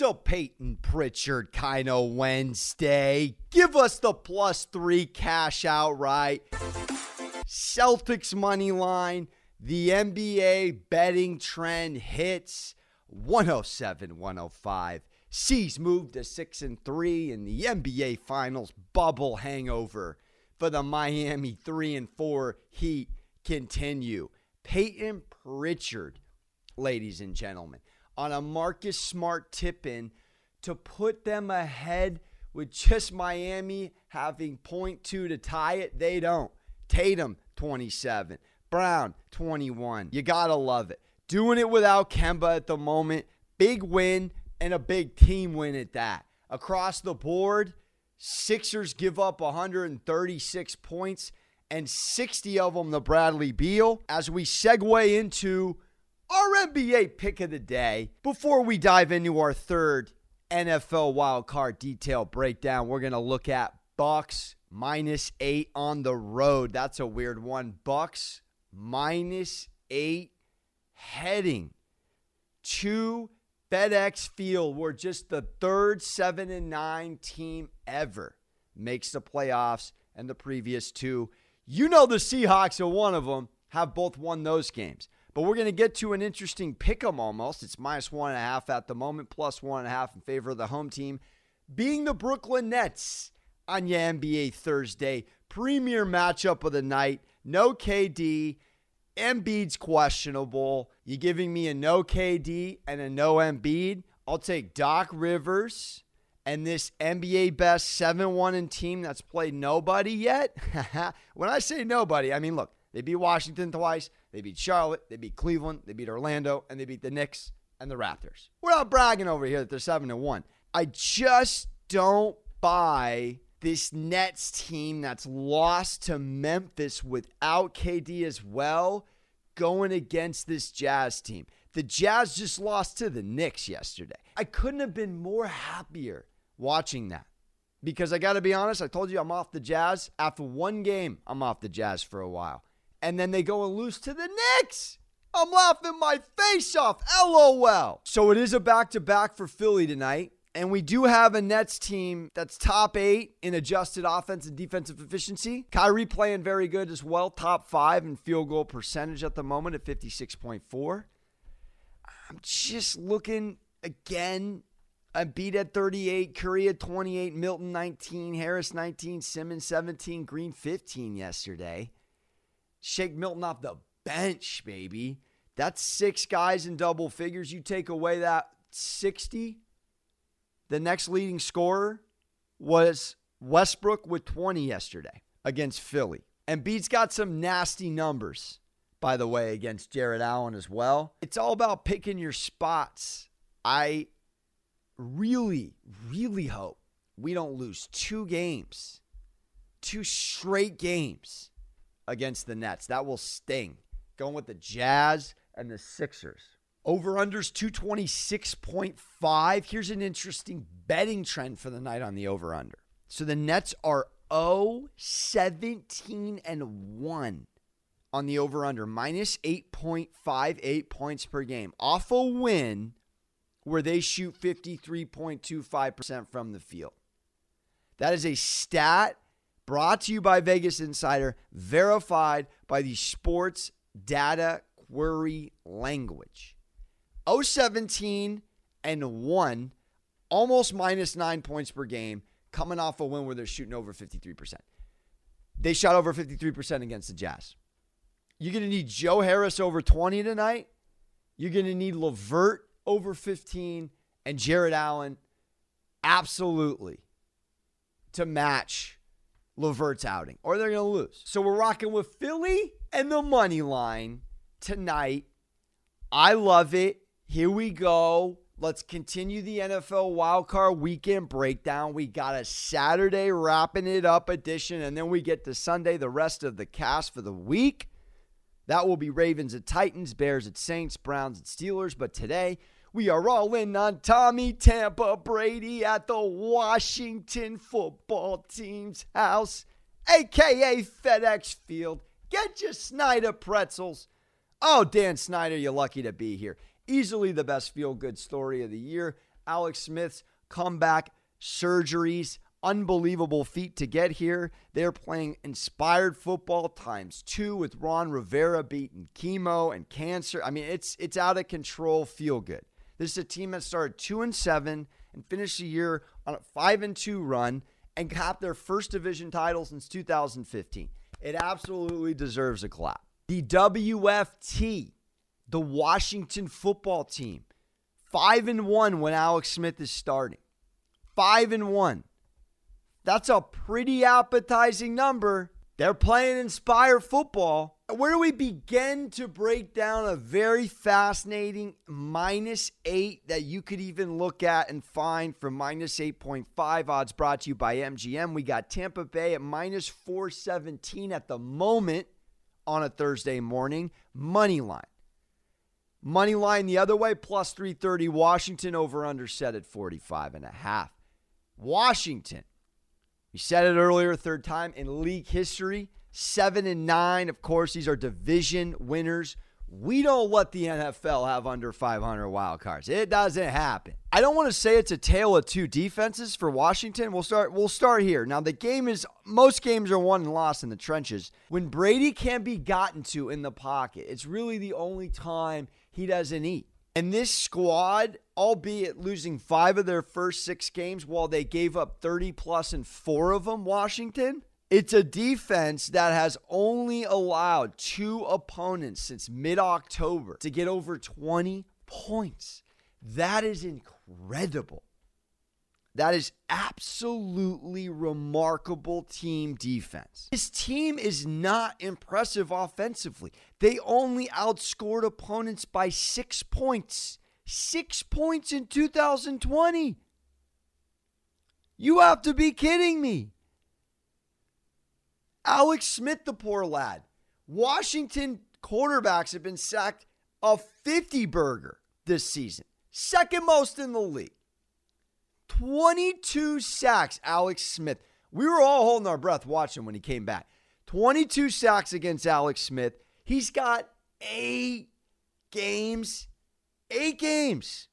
A Peyton Pritchard kind of Wednesday. Give us the plus three cash outright. Celtics money line. The NBA betting trend hits 107 105. C's moved to 6 and 3 in the NBA Finals bubble hangover for the Miami 3 and 4 Heat continue. Peyton Pritchard, ladies and gentlemen, on a Marcus Smart tip in to put them ahead with just Miami having 0.2 to tie it. They don't. Tatum, 27. Brown, 21. You got to love it. Doing it without Kemba at the moment. Big win and a big team win at that. Across the board, Sixers give up 136 points and 60 of them to Bradley Beal. As we segue into our NBA pick of the day, before we dive into our third NFL wildcard detail breakdown, we're going to look at Bucs minus eight on the road. That's a weird one. Bucs minus eight heading to FedEx Field, where just the third seven and nine team ever makes the playoffs, and the previous two, you know, the Seahawks are one of them, have both won those games. But we're going to get to an interesting pick 'em almost. It's minus one and a half at the moment, plus one and a half in favor of the home team, being the Brooklyn Nets on your NBA Thursday. Premier matchup of the night. No KD. Embiid's questionable. You giving me a no KD and a no Embiid? I'll take Doc Rivers and this NBA best 7 1 in team that's played nobody yet. when I say nobody, I mean, look, they beat Washington twice, they beat Charlotte, they beat Cleveland, they beat Orlando, and they beat the Knicks and the Raptors. We're not bragging over here that they're 7 1. I just don't buy this Nets team that's lost to Memphis without KD as well going against this Jazz team. The Jazz just lost to the Knicks yesterday. I couldn't have been more happier watching that. Because I got to be honest, I told you I'm off the Jazz. After one game, I'm off the Jazz for a while. And then they go and lose to the Knicks. I'm laughing my face off. LOL. So it is a back to back for Philly tonight. And we do have a Nets team that's top eight in adjusted offense and defensive efficiency. Kyrie playing very good as well, top five in field goal percentage at the moment at 56.4. I'm just looking again. Embiid at 38, Curry at 28, Milton 19, Harris 19, Simmons 17, Green 15 yesterday. Shake Milton off the bench, baby. That's six guys in double figures. You take away that 60 the next leading scorer was Westbrook with 20 yesterday against Philly. And Beats got some nasty numbers, by the way, against Jarrett Allen as well. It's all about picking your spots. I really, really hope we don't lose two games, two straight games against the Nets. That will sting. Going with the Jazz and the Sixers. Over unders 226.5. Here's an interesting betting trend for the night on the over under. So the Nets are 0 17 and 1 on the over under, minus 8.58 points per game. Off a win where they shoot 53.25% from the field. That is a stat brought to you by Vegas Insider, verified by the sports data query language. 017 and 1, almost minus nine points per game, coming off a win where they're shooting over 53%. They shot over 53% against the Jazz. You're going to need Joe Harris over 20 tonight. You're going to need LeVert over 15 and Jarrett Allen absolutely to match LeVert's outing, or they're going to lose. So we're rocking with Philly and the money line tonight. I love it. Here we go. Let's continue the NFL wildcard weekend breakdown. We got a Saturday wrapping it up edition, and then we get to Sunday, the rest of the cast for the week. That will be Ravens at Titans, Bears at Saints, Browns at Steelers. But today, we are all in on Tommy Tampa Brady at the Washington football team's house, aka FedEx Field. Get your Snyder pretzels. Oh, Dan Snyder, you're lucky to be here easily the best feel good story of the year. Alex Smith's comeback surgeries. Unbelievable feat to get here. They're playing inspired football times two with Ron Rivera beating chemo and cancer. I mean, it's it's out of control. Feel good. This is a team that started two and seven and finished the year on a five and two run and capped their first division title since 2015. It absolutely deserves a clap. The WFT, the Washington football team, five and one when Alex Smith is starting. Five and one. That's a pretty appetizing number. They're playing Inspire football. Where do we begin to break down a very fascinating minus eight that you could even look at and find for minus 8.5 odds brought to you by MGM? We got Tampa Bay at minus 417 at the moment on a Thursday morning. Money line. Money line the other way, plus 330. Washington over under set at 45 and a half. Washington we said it earlier, third time in league history. Seven and nine. Of course, these are division winners. We don't let the NFL have under 500 wild cards. It doesn't happen. I don't want to say it's a tale of two defenses for Washington. We'll start. We'll start here. Now the game is most games are won and lost in the trenches. When Brady can't be gotten to in the pocket, it's really the only time he doesn't eat. And this squad, albeit losing five of their first six games while they gave up 30 plus in four of them, Washington, it's a defense that has only allowed two opponents since mid October to get over 20 points. That is incredible. That is absolutely remarkable team defense. This team is not impressive offensively. They only outscored opponents by six points. Six points in 2020. You have to be kidding me. Alex Smith, the poor lad. Washington quarterbacks have been sacked a 50 burger this season, second most in the league. 22 sacks, Alex Smith. We were all holding our breath watching when he came back. 22 sacks against Alex Smith. He's got eight games. Eight games.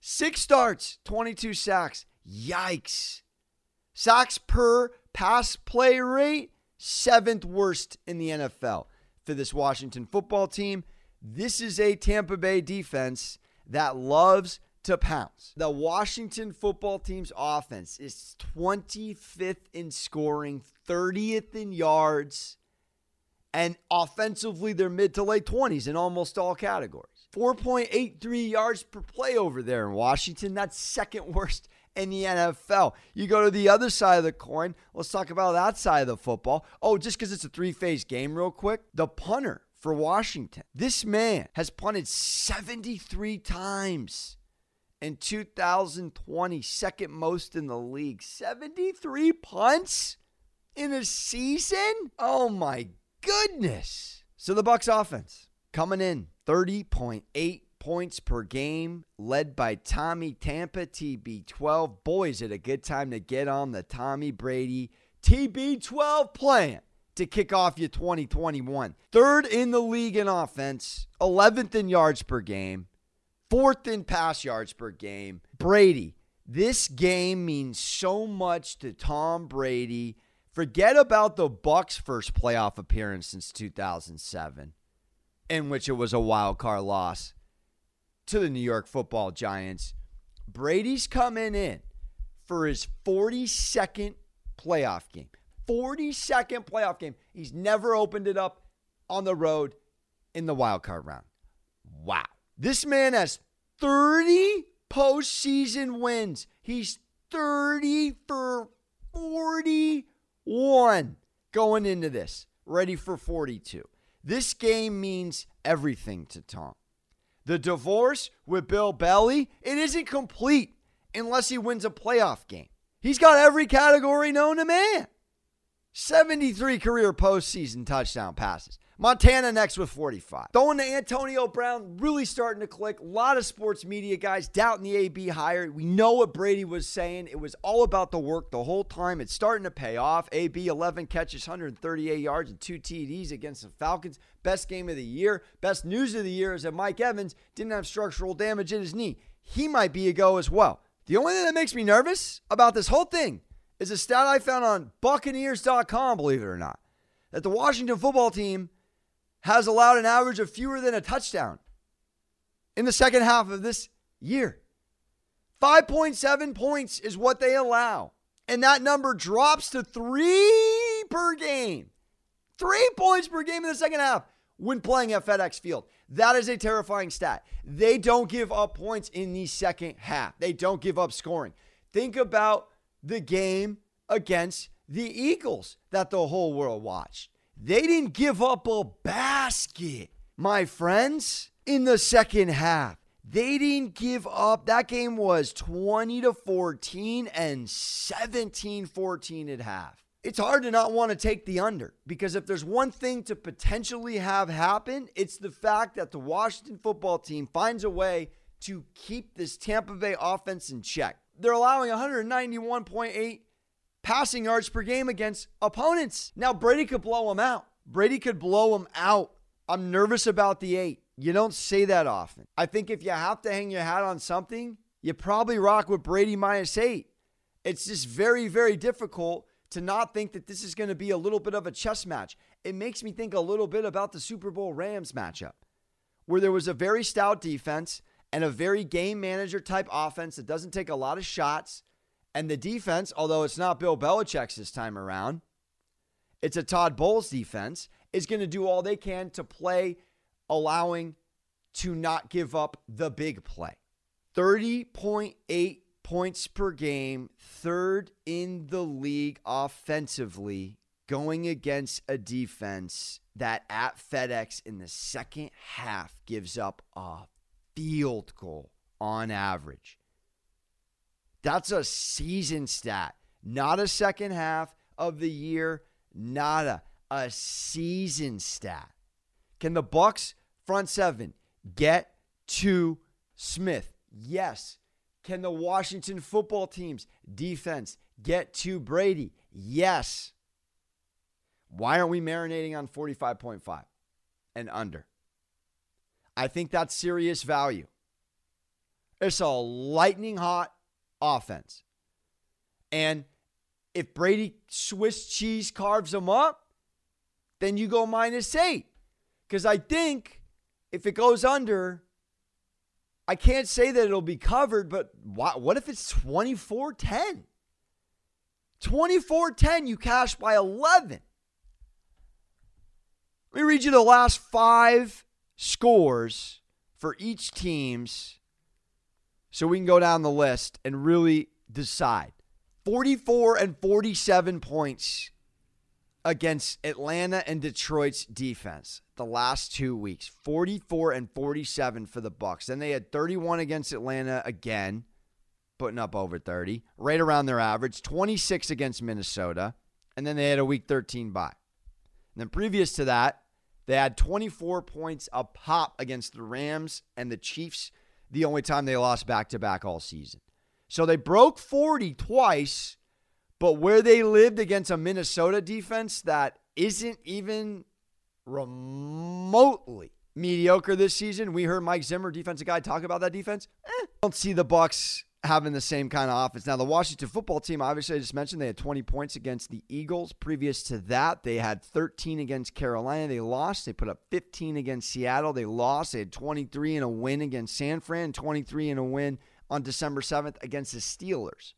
Six starts, 22 sacks. Yikes. Sacks per pass play rate, seventh worst in the NFL for this Washington football team. This is a Tampa Bay defense that loves to pounce. The Washington football team's offense is 25th in scoring, 30th in yards, and offensively, they're mid to late 20s in almost all categories. 4.83 yards per play over there in Washington. That's second worst in the NFL. You go to the other side of the coin. Let's talk about that side of the football. Oh, just because it's a three phase game, real quick. The punter for Washington. This man has punted 73 times in 2020, second most in the league. 73 punts in a season? Oh my goodness. So the Bucs offense coming in 30.8 points per game, led by Tommy Tampa TB12. Boys, at a good time to get on the Tommy Brady TB12 plan to kick off your 2021. Third in the league in offense, 11th in yards per game, fourth in pass yards per game. Brady, this game means so much to Tom Brady. Forget about the Bucs' first playoff appearance since 2007, in which it was a wild card loss to the New York Football Giants. Brady's coming in for his 42nd playoff game. 42nd playoff game. He's never opened it up on the road in the wild card round. Wow. This man has 30 postseason wins. He's 30 for 41 going into this, ready for 42. This game means everything to Tom. The divorce with Bill Belly, it isn't complete unless he wins a playoff game. He's got every category known to man. 73 career postseason touchdown passes. Montana next with 45. Throwing to Antonio Brown, really starting to click. A lot of sports media guys doubting the AB hire. We know what Brady was saying. It was all about the work the whole time. It's starting to pay off. AB 11 catches, 138 yards, and two TDs against the Falcons. Best game of the year. Best news of the year is that Mike Evans didn't have structural damage in his knee. he might be a go as well. The only thing that makes me nervous about this whole thing is a stat I found on Buccaneers.com, believe it or not, that the Washington football team has allowed an average of fewer than a touchdown in the second half of this year. 5.7 points is what they allow. And that number drops to three per game. Three points per game in the second half when playing at FedEx Field. That is a terrifying stat. They don't give up points in the second half, they don't give up scoring. Think about the game against the Eagles that the whole world watched. They didn't give up a basket, my friends, in the second half. They didn't give up. That game was 20 to 14 and 17 14 at half. It's hard to not want to take the under because if there's one thing to potentially have happen, it's the fact that the Washington football team finds a way to keep this Tampa Bay offense in check. They're allowing 191.8 passing yards per game against opponents. Now, Brady could blow them out. Brady could blow them out. I'm nervous about the eight. You don't say that often. I think if you have to hang your hat on something, you probably rock with Brady minus eight. It's just very, very difficult to not think that this is going to be a little bit of a chess match. It makes me think a little bit about the Super Bowl Rams matchup, where there was a very stout defense and a very game manager type offense that doesn't take a lot of shots. And the defense, although it's not Bill Belichick's this time around, it's a Todd Bowles defense, is going to do all they can to play, allowing to not give up the big play. 30.8 points per game, third in the league offensively, going against a defense that at FedEx in the second half gives up a field goal on average. That's a season stat, not a second half of the year, not a, a season stat. Can the Bucs front seven get to Smith? Yes. Can the Washington football team's defense get to Brady? Yes. Why aren't we marinating on 45.5 and under? I think that's serious value. It's a lightning hot offense. And if Brady Swiss cheese carves them up, then you go minus eight. Because I think if it goes under, I can't say that it'll be covered, but what if it's 24 10? 24 10, you cash by 11. Let me read you the last five scores for each team's so we can go down the list and really decide. 44 and 47 points against Atlanta and Detroit's defense the last 2 weeks. 44 and 47 for the Bucs. Then they had 31 against Atlanta again, putting up over 30, right around their average. 26 against Minnesota, and then they had a week 13 bye. And then previous to that, they had 24 points a pop against the Rams and the Chiefs the only time they lost back to back all season. So they broke 40 twice, but where they lived against a Minnesota defense that isn't even remotely mediocre this season. We heard Mike Zimmer, defensive guy, talk about that defense. Eh, don't see the Bucs having the same kind of offense. Now, the Washington football team, obviously, I just mentioned they had 20 points against the Eagles. Previous to that, they had 13 against Carolina. They lost. They put up 15 against Seattle. They lost. They had 23 in a win against San Fran, 23 in a win on December 7th against the Steelers.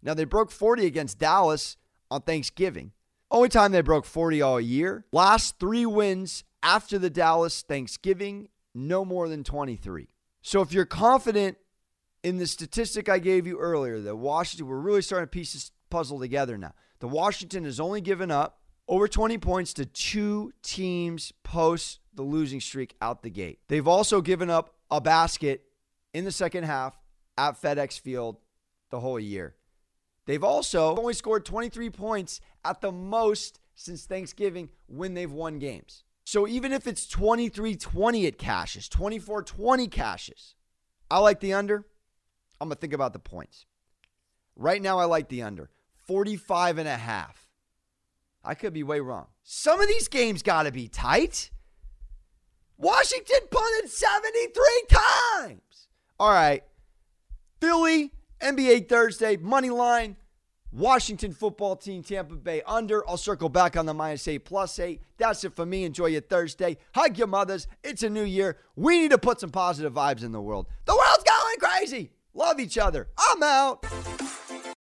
Now, they broke 40 against Dallas on Thanksgiving. Only time they broke 40 all year. Last three wins after the Dallas Thanksgiving, no more than 23. So if you're confident in the statistic I gave you earlier that Washington, we're really starting to piece this puzzle together now. The Washington has only given up over 20 points to two teams post the losing streak out the gate. They've also given up a basket in the second half at FedEx Field the whole year. They've also only scored 23 points at the most since Thanksgiving when they've won games. So even if it's 23 20 at cashes, 24 20 cashes, I like the under. I'm going to think about the points. Right now, I like the under 45 and a half. I could be way wrong. Some of these games got to be tight. Washington punted 73 times. All right. Philly, NBA Thursday, money line. Washington football team, Tampa Bay under. I'll circle back on the minus eight, plus eight. That's it for me. Enjoy your Thursday. Hug your mothers. It's a new year. We need to put some positive vibes in the world. The world's going crazy. Love each other. I'm out.